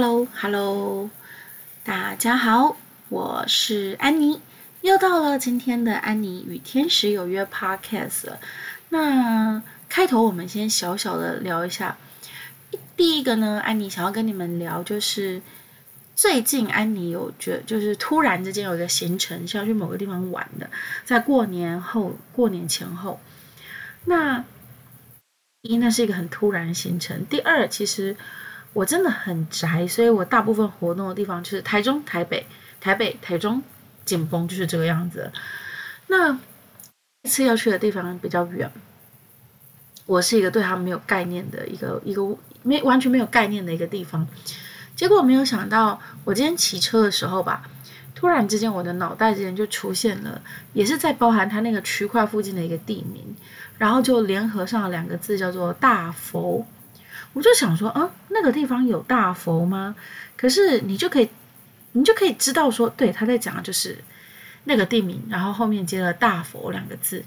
Hello，Hello，大家好，我是安妮，又到了今天的安妮与天使有约 Podcast 了。那开头我们先小小的聊一下，第一个呢，安妮想要跟你们聊，就是最近安妮有觉，就是突然之间有一个行程是要去某个地方玩的，在过年后、过年前后。那一，那是一个很突然的行程；第二，其实。我真的很宅，所以我大部分活动的地方就是台中、台北、台北、台中、紧绷，就是这个样子。那这次要去的地方比较远，我是一个对他没有概念的一个一个没完全没有概念的一个地方。结果没有想到，我今天骑车的时候吧，突然之间我的脑袋之间就出现了，也是在包含它那个区块附近的一个地名，然后就联合上了两个字，叫做大佛。我就想说，啊，那个地方有大佛吗？可是你就可以，你就可以知道说，对，他在讲的就是那个地名，然后后面接了大佛两个字。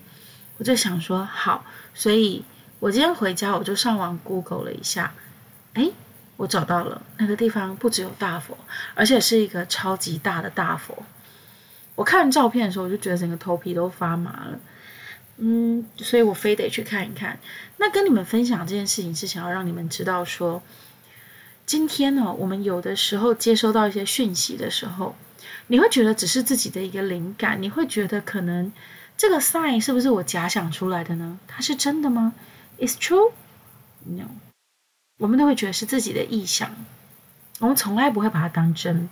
我就想说，好，所以我今天回家我就上网 Google 了一下，诶，我找到了那个地方，不只有大佛，而且是一个超级大的大佛。我看照片的时候，我就觉得整个头皮都发麻了。嗯，所以我非得去看一看。那跟你们分享这件事情，是想要让你们知道说，今天呢，我们有的时候接收到一些讯息的时候，你会觉得只是自己的一个灵感，你会觉得可能这个 sign 是不是我假想出来的呢？它是真的吗？Is true？No，我们都会觉得是自己的臆想，我们从来不会把它当真。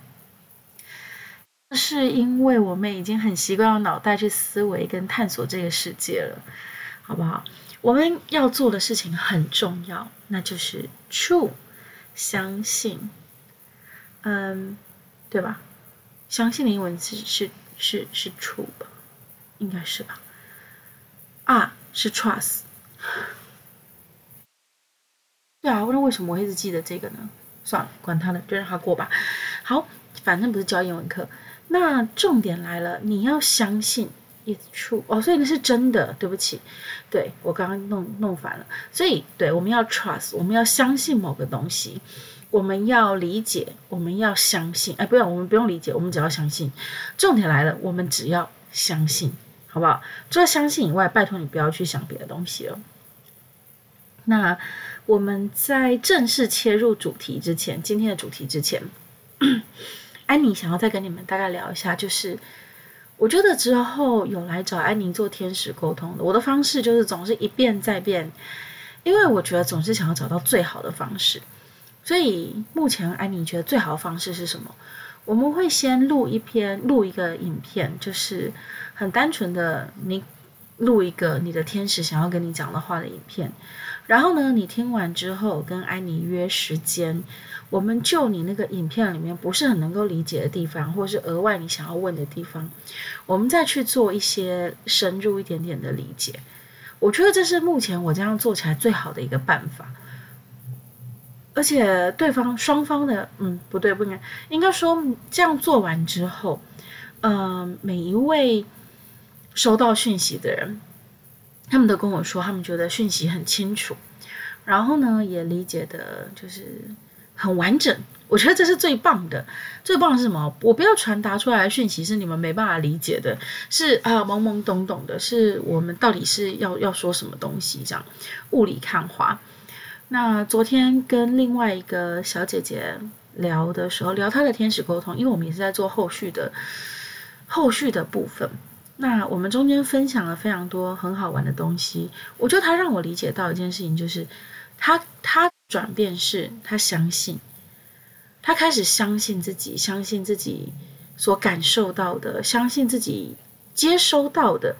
是因为我们已经很习惯用脑袋去思维跟探索这个世界了，好不好？我们要做的事情很重要，那就是 true，相信，嗯，对吧？相信的英文是是是是 true 吧？应该是吧？啊，是 trust。对啊，那为什么我一直记得这个呢？算了，管他的，就让他过吧。好，反正不是教英文课。那重点来了，你要相信 it's true 哦，所以那是真的。对不起，对，我刚刚弄弄反了。所以，对，我们要 trust，我们要相信某个东西，我们要理解，我们要相信。哎，不用，我们不用理解，我们只要相信。重点来了，我们只要相信，好不好？除了相信以外，拜托你不要去想别的东西了。那我们在正式切入主题之前，今天的主题之前。安妮想要再跟你们大概聊一下，就是我觉得之后有来找安妮做天使沟通的，我的方式就是总是一变再变，因为我觉得总是想要找到最好的方式。所以目前安妮觉得最好的方式是什么？我们会先录一篇，录一个影片，就是很单纯的，你录一个你的天使想要跟你讲的话的影片，然后呢，你听完之后跟安妮约时间。我们就你那个影片里面不是很能够理解的地方，或是额外你想要问的地方，我们再去做一些深入一点点的理解。我觉得这是目前我这样做起来最好的一个办法。而且对方双方的，嗯，不对，不应该，应该说这样做完之后，嗯、每一位收到讯息的人，他们都跟我说，他们觉得讯息很清楚，然后呢，也理解的就是。很完整，我觉得这是最棒的。最棒是什么？我不要传达出来的讯息是你们没办法理解的，是啊，懵懵懂懂的，是我们到底是要要说什么东西这样，雾里看花。那昨天跟另外一个小姐姐聊的时候，聊她的天使沟通，因为我们也是在做后续的后续的部分。那我们中间分享了非常多很好玩的东西。我觉得他让我理解到一件事情，就是他他。转变是他相信，他开始相信自己，相信自己所感受到的，相信自己接收到的，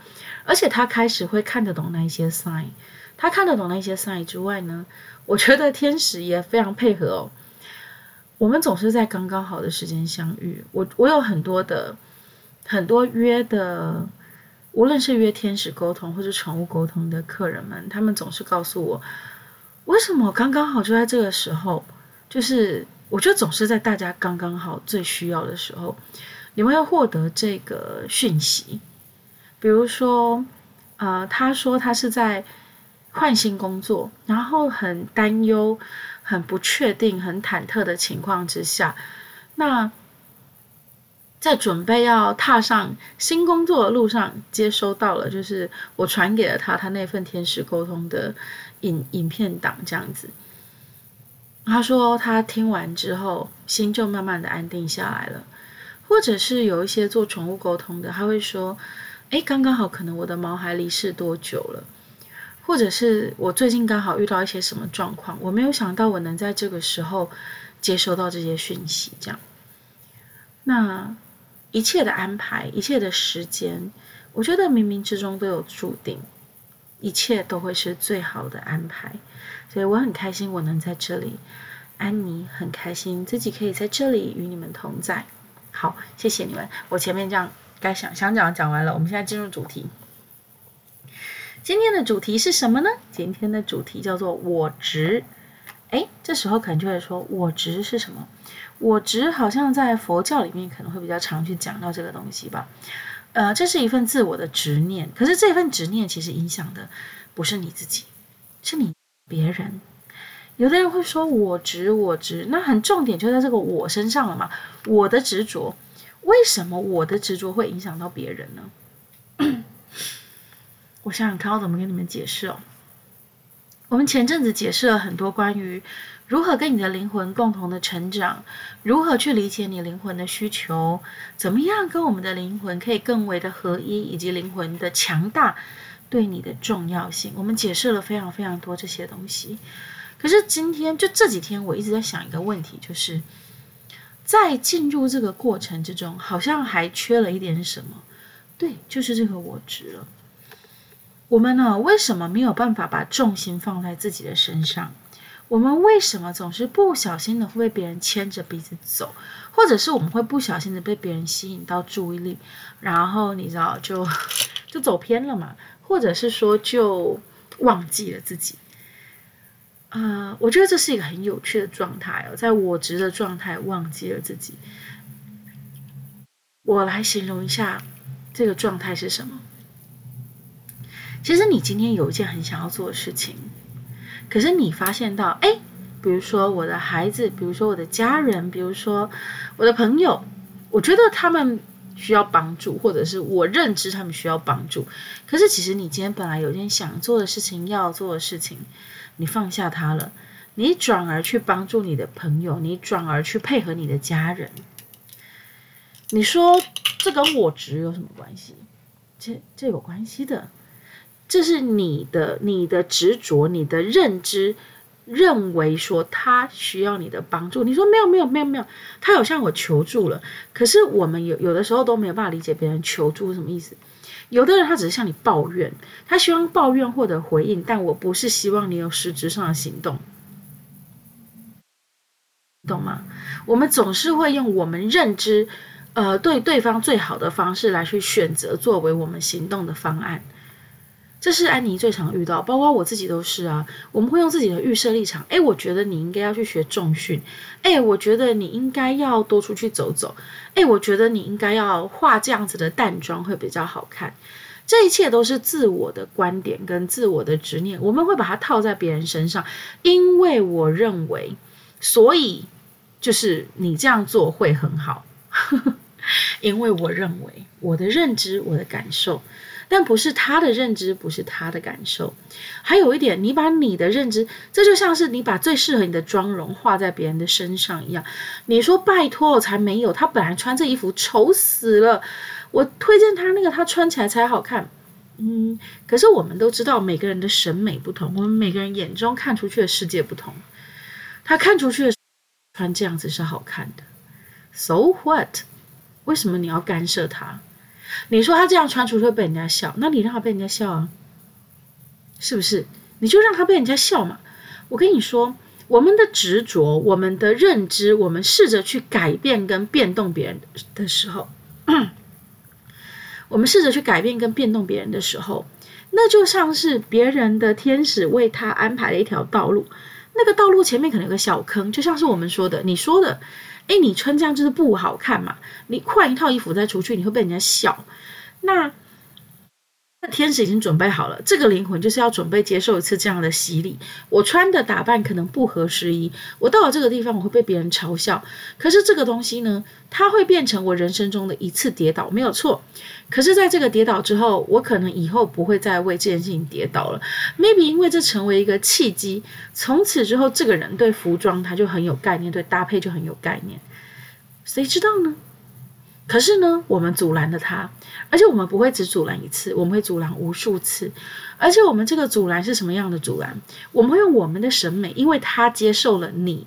而且他开始会看得懂那一些 sign。他看得懂那些 sign 之外呢，我觉得天使也非常配合哦。我们总是在刚刚好的时间相遇。我我有很多的很多约的，无论是约天使沟通或是宠物沟通的客人们，他们总是告诉我。为什么刚刚好就在这个时候？就是我觉得总是在大家刚刚好最需要的时候，你们要获得这个讯息。比如说，呃，他说他是在换新工作，然后很担忧、很不确定、很忐忑的情况之下，那在准备要踏上新工作的路上，接收到了就是我传给了他他那份天使沟通的影影片档，这样子。他说他听完之后，心就慢慢的安定下来了。或者是有一些做宠物沟通的，他会说：“哎，刚刚好，可能我的毛孩离世多久了？或者是我最近刚好遇到一些什么状况，我没有想到我能在这个时候接收到这些讯息。这样，那一切的安排，一切的时间，我觉得冥冥之中都有注定，一切都会是最好的安排。所以我很开心，我能在这里，安妮很开心自己可以在这里与你们同在。”好，谢谢你们。我前面这样该想想讲讲完了，我们现在进入主题。今天的主题是什么呢？今天的主题叫做我值。诶，这时候可能就会说，我执是什么？我执好像在佛教里面可能会比较常去讲到这个东西吧。呃，这是一份自我的执念，可是这份执念其实影响的不是你自己，是你别人。有的人会说我执我执，那很重点就在这个我身上了嘛。我的执着，为什么我的执着会影响到别人呢？我想想看，我怎么跟你们解释哦。我们前阵子解释了很多关于如何跟你的灵魂共同的成长，如何去理解你灵魂的需求，怎么样跟我们的灵魂可以更为的合一，以及灵魂的强大对你的重要性。我们解释了非常非常多这些东西。可是今天就这几天，我一直在想一个问题，就是在进入这个过程之中，好像还缺了一点什么。对，就是这个我值了。我们呢，为什么没有办法把重心放在自己的身上？我们为什么总是不小心的会被别人牵着鼻子走，或者是我们会不小心的被别人吸引到注意力，然后你知道就就走偏了嘛？或者是说就忘记了自己？呃，我觉得这是一个很有趣的状态哦，在我执的状态忘记了自己。我来形容一下这个状态是什么？其实你今天有一件很想要做的事情，可是你发现到，哎，比如说我的孩子，比如说我的家人，比如说我的朋友，我觉得他们需要帮助，或者是我认知他们需要帮助。可是其实你今天本来有一件想做的事情，要做的事情。你放下他了，你转而去帮助你的朋友，你转而去配合你的家人。你说这跟我值有什么关系？这这有关系的，这是你的你的执着，你的认知认为说他需要你的帮助。你说没有没有没有没有，他有向我求助了。可是我们有有的时候都没有办法理解别人求助是什么意思。有的人他只是向你抱怨，他希望抱怨获得回应，但我不是希望你有实质上的行动，懂吗？我们总是会用我们认知，呃，对对方最好的方式来去选择作为我们行动的方案。这是安妮最常遇到，包括我自己都是啊。我们会用自己的预设立场，诶，我觉得你应该要去学重训，诶，我觉得你应该要多出去走走，诶，我觉得你应该要化这样子的淡妆会比较好看。这一切都是自我的观点跟自我的执念，我们会把它套在别人身上，因为我认为，所以就是你这样做会很好，因为我认为我的认知，我的感受。但不是他的认知，不是他的感受。还有一点，你把你的认知，这就像是你把最适合你的妆容画在别人的身上一样。你说拜托，我才没有，他本来穿这衣服丑死了，我推荐他那个，他穿起来才好看。嗯，可是我们都知道，每个人的审美不同，我们每个人眼中看出去的世界不同。他看出去的穿这样子是好看的，So what？为什么你要干涉他？你说他这样穿出去会被人家笑，那你让他被人家笑啊，是不是？你就让他被人家笑嘛。我跟你说，我们的执着，我们的认知，我们试着去改变跟变动别人的时候，我们试着去改变跟变动别人的时候，那就像是别人的天使为他安排了一条道路，那个道路前面可能有个小坑，就像是我们说的，你说的。哎，你穿这样就是不好看嘛？你换一套衣服再出去，你会被人家笑。那那天使已经准备好了，这个灵魂就是要准备接受一次这样的洗礼。我穿的打扮可能不合时宜，我到了这个地方我会被别人嘲笑。可是这个东西呢，它会变成我人生中的一次跌倒，没有错。可是在这个跌倒之后，我可能以后不会再为这件事情跌倒了。Maybe 因为这成为一个契机，从此之后这个人对服装他就很有概念，对搭配就很有概念。谁知道呢？可是呢，我们阻拦了他，而且我们不会只阻拦一次，我们会阻拦无数次。而且我们这个阻拦是什么样的阻拦？我们会用我们的审美，因为他接受了你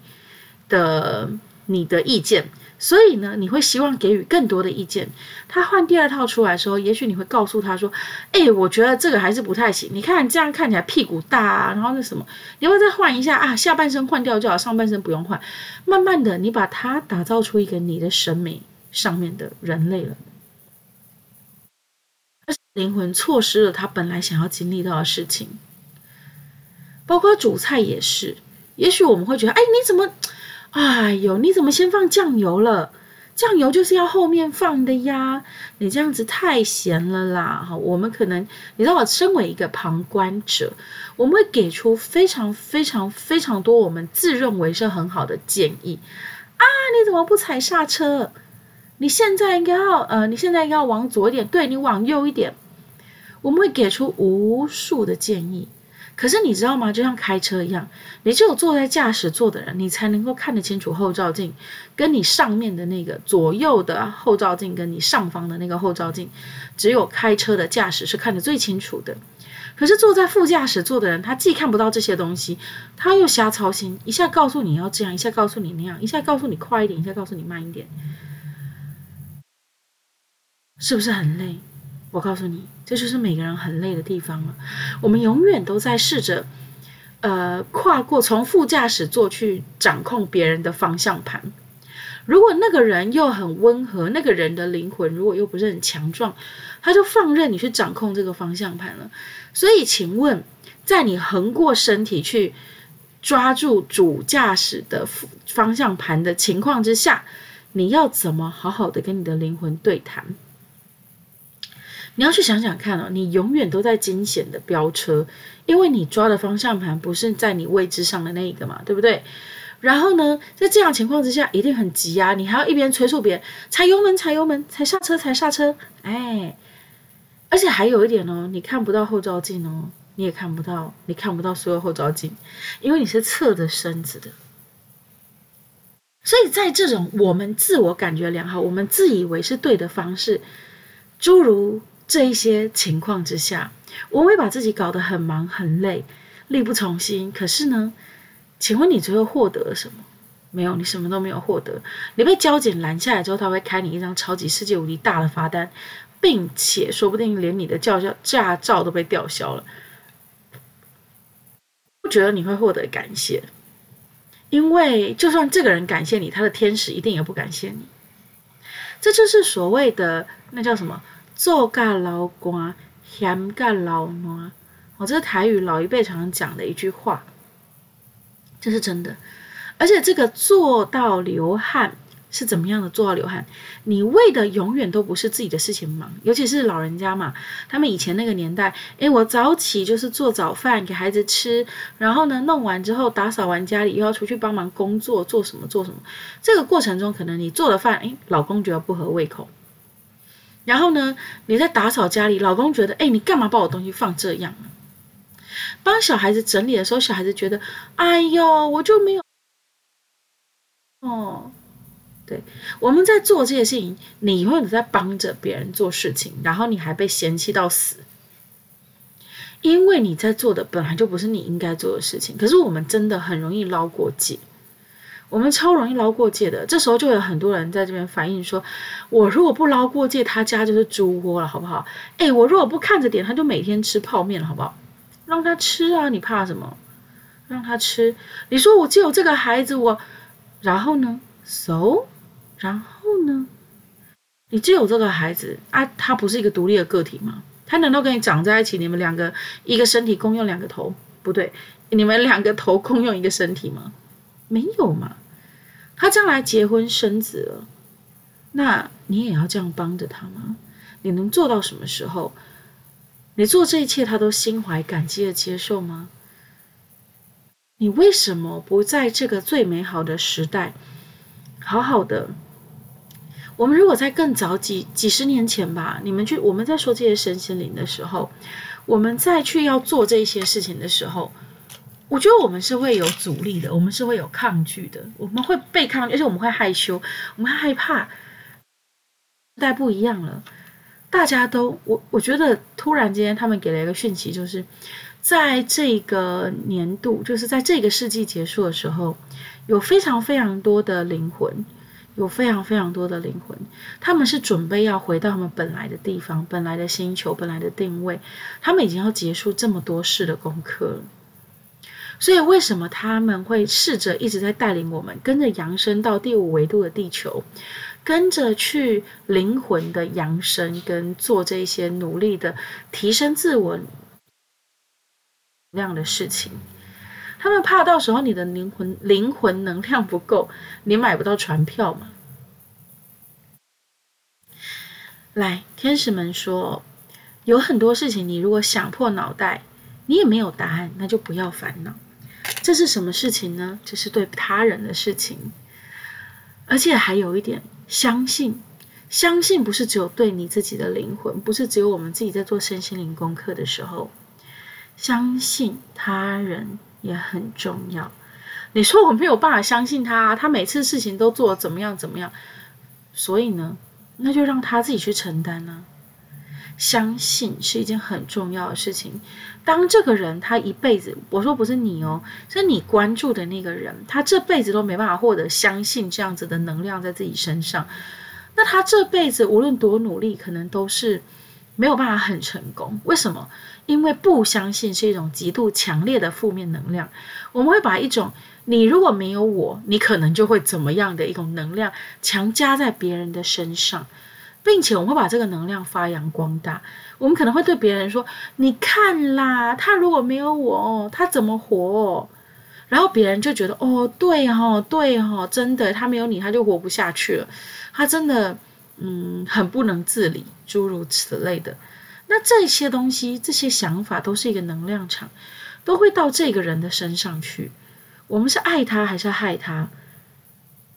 的你的意见，所以呢，你会希望给予更多的意见。他换第二套出来的时候，也许你会告诉他说：“哎，我觉得这个还是不太行。你看这样看起来屁股大啊，然后那什么，你会再换一下啊，下半身换掉就好，上半身不用换。慢慢的，你把它打造出一个你的审美。”上面的人类了，灵魂错失了他本来想要经历到的事情，包括煮菜也是。也许我们会觉得，哎，你怎么，哎呦，你怎么先放酱油了？酱油就是要后面放的呀，你这样子太咸了啦！哈，我们可能，你知道，我身为一个旁观者，我们会给出非常非常非常多我们自认为是很好的建议啊，你怎么不踩刹车？你现在应该要，呃，你现在应该要往左一点，对，你往右一点。我们会给出无数的建议，可是你知道吗？就像开车一样，你只有坐在驾驶座的人，你才能够看得清楚后照镜，跟你上面的那个左右的后照镜，跟你上方的那个后照镜，只有开车的驾驶是看得最清楚的。可是坐在副驾驶座的人，他既看不到这些东西，他又瞎操心，一下告诉你要这样，一下告诉你那样，一下告诉你快一点，一下告诉你慢一点。是不是很累？我告诉你，这就是每个人很累的地方了。我们永远都在试着，呃，跨过从副驾驶座去掌控别人的方向盘。如果那个人又很温和，那个人的灵魂如果又不是很强壮，他就放任你去掌控这个方向盘了。所以，请问，在你横过身体去抓住主驾驶的方向盘的情况之下，你要怎么好好的跟你的灵魂对谈？你要去想想看哦，你永远都在惊险的飙车，因为你抓的方向盘不是在你位置上的那一个嘛，对不对？然后呢，在这样情况之下，一定很急啊，你还要一边催促别人踩油门、踩油门、踩刹车、踩刹车，哎，而且还有一点哦，你看不到后照镜哦，你也看不到，你看不到所有后照镜，因为你是侧着身子的，所以在这种我们自我感觉良好、我们自以为是对的方式，诸如。这一些情况之下，我会把自己搞得很忙很累，力不从心。可是呢，请问你最后获得了什么？没有，你什么都没有获得。你被交警拦下来之后，他会开你一张超级世界无敌大的罚单，并且说不定连你的驾照驾照都被吊销了。不觉得你会获得感谢，因为就算这个人感谢你，他的天使一定也不感谢你。这就是所谓的那叫什么？做甲流汗，嫌甲流烂。哦，这是台语老一辈常常讲的一句话，这是真的。而且这个做到流汗是怎么样的？做到流汗，你为的永远都不是自己的事情忙，尤其是老人家嘛。他们以前那个年代，诶，我早起就是做早饭给孩子吃，然后呢，弄完之后打扫完家里，又要出去帮忙工作，做什么做什么。这个过程中，可能你做的饭，诶，老公觉得不合胃口。然后呢，你在打扫家里，老公觉得，哎，你干嘛把我东西放这样呢？帮小孩子整理的时候，小孩子觉得，哎呦，我就没有。哦，对，我们在做这些事情，你永远都在帮着别人做事情，然后你还被嫌弃到死，因为你在做的本来就不是你应该做的事情。可是我们真的很容易捞过界。我们超容易捞过界的，这时候就有很多人在这边反映说：“我如果不捞过界，他家就是猪窝了，好不好？”诶，我如果不看着点，他就每天吃泡面了，好不好？让他吃啊，你怕什么？让他吃。你说我只有这个孩子，我，然后呢？So，然后呢？你只有这个孩子啊，他不是一个独立的个体吗？他难道跟你长在一起？你们两个一个身体共用两个头？不对，你们两个头共用一个身体吗？没有嘛。他将来结婚生子了，那你也要这样帮着他吗？你能做到什么时候？你做这一切，他都心怀感激的接受吗？你为什么不在这个最美好的时代，好好的？我们如果在更早几几十年前吧，你们去我们在说这些身心灵的时候，我们再去要做这些事情的时候，我觉得我们是会有阻力的，我们是会有抗拒的，我们会被抗拒，而且我们会害羞，我们害怕。时代不一样了，大家都我我觉得突然间他们给了一个讯息，就是。在这个年度，就是在这个世纪结束的时候，有非常非常多的灵魂，有非常非常多的灵魂，他们是准备要回到他们本来的地方、本来的星球、本来的定位，他们已经要结束这么多事的功课了。所以，为什么他们会试着一直在带领我们，跟着扬升到第五维度的地球，跟着去灵魂的扬升，跟做这些努力的提升自我？这样的事情，他们怕到时候你的灵魂灵魂能量不够，你买不到船票嘛。来，天使们说，有很多事情，你如果想破脑袋，你也没有答案，那就不要烦恼。这是什么事情呢？这是对他人的事情，而且还有一点，相信，相信不是只有对你自己的灵魂，不是只有我们自己在做身心灵功课的时候。相信他人也很重要。你说我没有办法相信他，他每次事情都做怎么样怎么样，所以呢，那就让他自己去承担呢。相信是一件很重要的事情。当这个人他一辈子，我说不是你哦，是你关注的那个人，他这辈子都没办法获得相信这样子的能量在自己身上，那他这辈子无论多努力，可能都是没有办法很成功。为什么？因为不相信是一种极度强烈的负面能量，我们会把一种你如果没有我，你可能就会怎么样的一种能量强加在别人的身上，并且我们会把这个能量发扬光大。我们可能会对别人说：“你看啦，他如果没有我，他怎么活？”然后别人就觉得：“哦，对哦，对哦，真的，他没有你，他就活不下去了。他真的，嗯，很不能自理，诸如此类的。”那这些东西，这些想法都是一个能量场，都会到这个人的身上去。我们是爱他还是害他？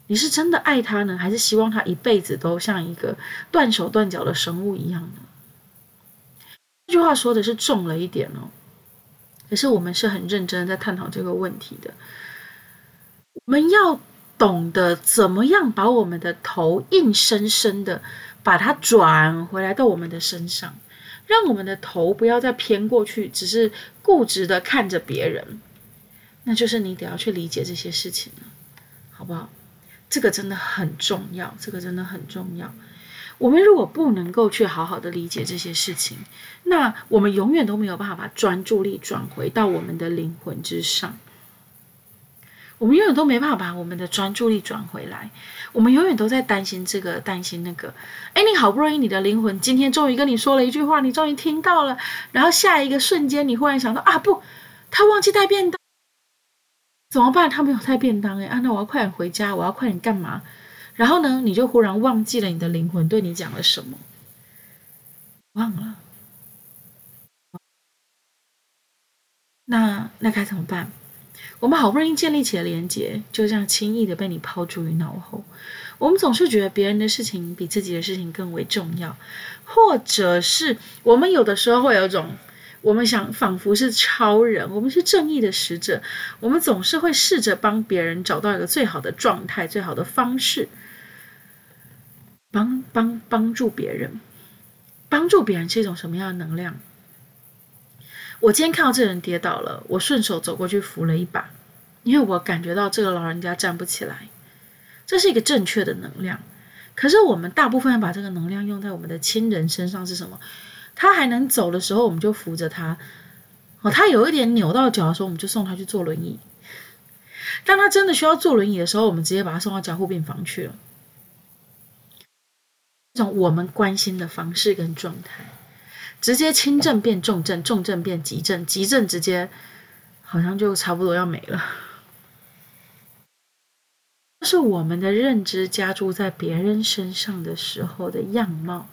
你是真的爱他呢，还是希望他一辈子都像一个断手断脚的生物一样呢？这句话说的是重了一点哦，可是我们是很认真的在探讨这个问题的。我们要懂得怎么样把我们的头硬生生的把它转回来到我们的身上。让我们的头不要再偏过去，只是固执的看着别人，那就是你得要去理解这些事情了，好不好？这个真的很重要，这个真的很重要。我们如果不能够去好好的理解这些事情，那我们永远都没有办法把专注力转回到我们的灵魂之上。我们永远都没办法把我们的专注力转回来，我们永远都在担心这个，担心那个。哎，你好不容易，你的灵魂今天终于跟你说了一句话，你终于听到了，然后下一个瞬间，你忽然想到啊，不，他忘记带便当，怎么办？他没有带便当，哎，啊，那我要快点回家，我要快点干嘛？然后呢，你就忽然忘记了你的灵魂对你讲了什么，忘了，那那该怎么办？我们好不容易建立起了连接，就这样轻易的被你抛诸于脑后。我们总是觉得别人的事情比自己的事情更为重要，或者是我们有的时候会有一种，我们想仿佛是超人，我们是正义的使者，我们总是会试着帮别人找到一个最好的状态、最好的方式，帮帮帮助别人。帮助别人是一种什么样的能量？我今天看到这人跌倒了，我顺手走过去扶了一把，因为我感觉到这个老人家站不起来，这是一个正确的能量。可是我们大部分把这个能量用在我们的亲人身上是什么？他还能走的时候，我们就扶着他；哦，他有一点扭到脚的时候，我们就送他去坐轮椅。当他真的需要坐轮椅的时候，我们直接把他送到加护病房去了。这种我们关心的方式跟状态。直接轻症变重症，重症变急症，急症直接好像就差不多要没了。这是我们的认知加注在别人身上的时候的样貌。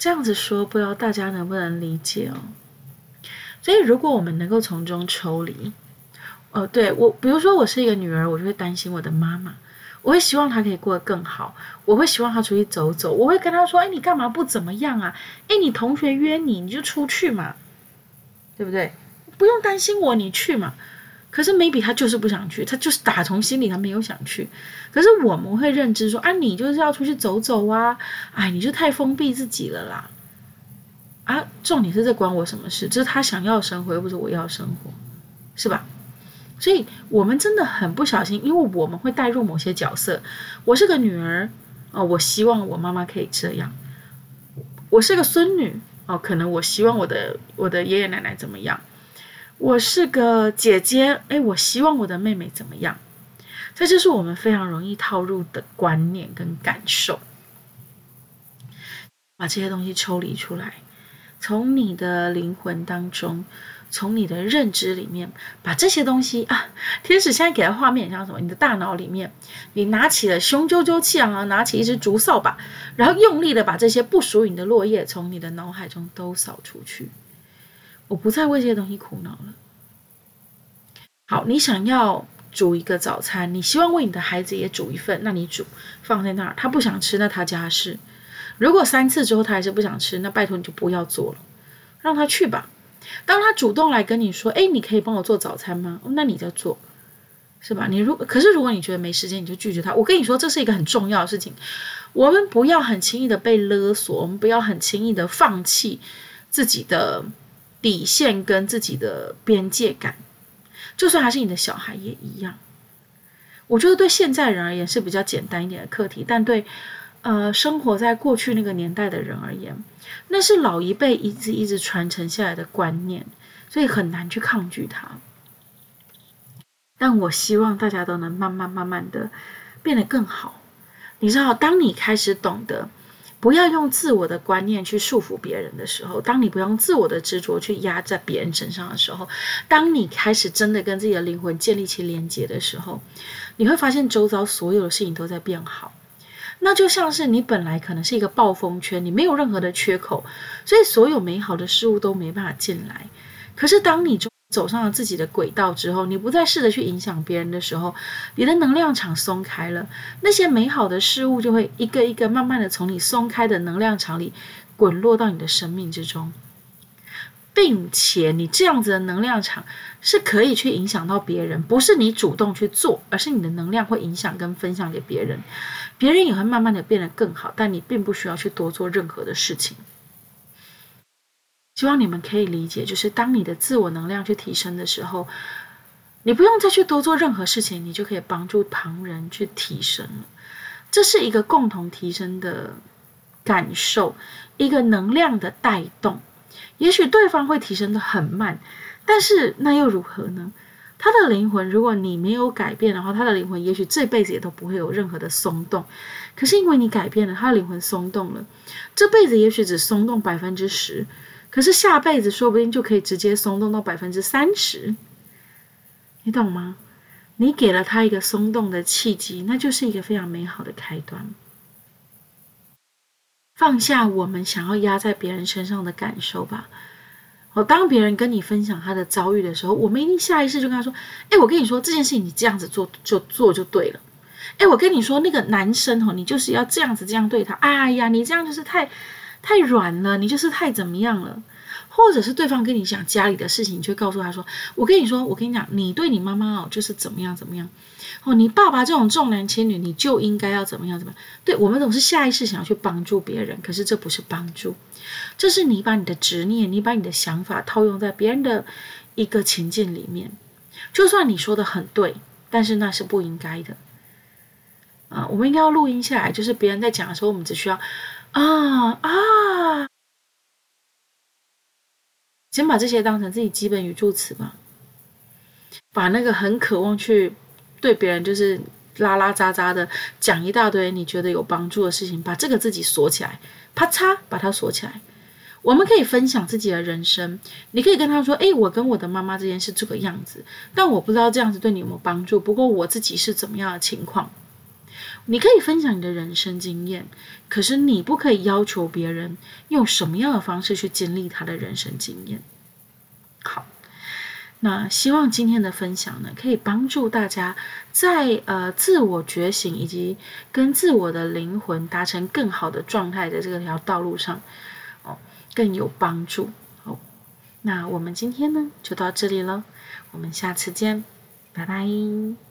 这样子说，不知道大家能不能理解哦？所以，如果我们能够从中抽离，哦，对，我，比如说我是一个女儿，我就会担心我的妈妈，我会希望她可以过得更好，我会希望她出去走走，我会跟她说：“哎，你干嘛不怎么样啊？哎，你同学约你，你就出去嘛，对不对？不用担心我，你去嘛。”可是 maybe 他就是不想去，他就是打从心里他没有想去。可是我们会认知说：“啊，你就是要出去走走啊，哎，你就太封闭自己了啦。”啊，重点是这关我什么事？这是他想要生活，又不是我要生活，是吧？所以，我们真的很不小心，因为我们会带入某些角色。我是个女儿哦，我希望我妈妈可以这样。我是个孙女哦，可能我希望我的我的爷爷奶奶怎么样。我是个姐姐，哎，我希望我的妹妹怎么样？这就是我们非常容易套入的观念跟感受。把这些东西抽离出来，从你的灵魂当中。从你的认知里面把这些东西啊，天使现在给的画面像什么？你的大脑里面，你拿起了雄赳赳气昂昂，拿起一支竹扫把，然后用力的把这些不属于你的落叶从你的脑海中都扫出去。我不再为这些东西苦恼了。好，你想要煮一个早餐，你希望为你的孩子也煮一份，那你煮放在那儿，他不想吃，那他家事。如果三次之后他还是不想吃，那拜托你就不要做了，让他去吧。当他主动来跟你说：“哎，你可以帮我做早餐吗？”那你就做，是吧？你如可是如果你觉得没时间，你就拒绝他。我跟你说，这是一个很重要的事情。我们不要很轻易的被勒索，我们不要很轻易的放弃自己的底线跟自己的边界感。就算还是你的小孩也一样。我觉得对现在人而言是比较简单一点的课题，但对呃生活在过去那个年代的人而言，那是老一辈一直一直传承下来的观念，所以很难去抗拒它。但我希望大家都能慢慢慢慢的变得更好。你知道，当你开始懂得不要用自我的观念去束缚别人的时候，当你不用自我的执着去压在别人身上的时候，当你开始真的跟自己的灵魂建立起连接的时候，你会发现周遭所有的事情都在变好。那就像是你本来可能是一个暴风圈，你没有任何的缺口，所以所有美好的事物都没办法进来。可是当你走上了自己的轨道之后，你不再试着去影响别人的时候，你的能量场松开了，那些美好的事物就会一个一个慢慢的从你松开的能量场里滚落到你的生命之中。并且你这样子的能量场是可以去影响到别人，不是你主动去做，而是你的能量会影响跟分享给别人，别人也会慢慢的变得更好，但你并不需要去多做任何的事情。希望你们可以理解，就是当你的自我能量去提升的时候，你不用再去多做任何事情，你就可以帮助旁人去提升了。这是一个共同提升的感受，一个能量的带动。也许对方会提升得很慢，但是那又如何呢？他的灵魂，如果你没有改变的话，他的灵魂也许这辈子也都不会有任何的松动。可是因为你改变了，他的灵魂松动了，这辈子也许只松动百分之十，可是下辈子说不定就可以直接松动到百分之三十。你懂吗？你给了他一个松动的契机，那就是一个非常美好的开端。放下我们想要压在别人身上的感受吧。好，当别人跟你分享他的遭遇的时候，我们一定下意识就跟他说：“哎，我跟你说这件事情，你这样子做就做就对了。哎，我跟你说那个男生哦，你就是要这样子这样对他。哎呀，你这样就是太太软了，你就是太怎么样了。”或者是对方跟你讲家里的事情，你就告诉他说：“我跟你说，我跟你讲，你对你妈妈哦，就是怎么样怎么样。哦，你爸爸这种重男轻女，你就应该要怎么样怎么样。对，我们总是下意识想要去帮助别人，可是这不是帮助，这是你把你的执念，你把你的想法套用在别人的一个情境里面。就算你说的很对，但是那是不应该的。啊，我们应该要录音下来，就是别人在讲的时候，我们只需要啊啊。”先把这些当成自己基本语助词吧，把那个很渴望去对别人就是拉拉杂杂的讲一大堆你觉得有帮助的事情，把这个自己锁起来，啪嚓把它锁起来。我们可以分享自己的人生，你可以跟他说：“诶，我跟我的妈妈之间是这个样子，但我不知道这样子对你有没有帮助。不过我自己是怎么样的情况。”你可以分享你的人生经验，可是你不可以要求别人用什么样的方式去经历他的人生经验。好，那希望今天的分享呢，可以帮助大家在呃自我觉醒以及跟自我的灵魂达成更好的状态的这条道路上，哦，更有帮助。好，那我们今天呢就到这里了，我们下次见，拜拜。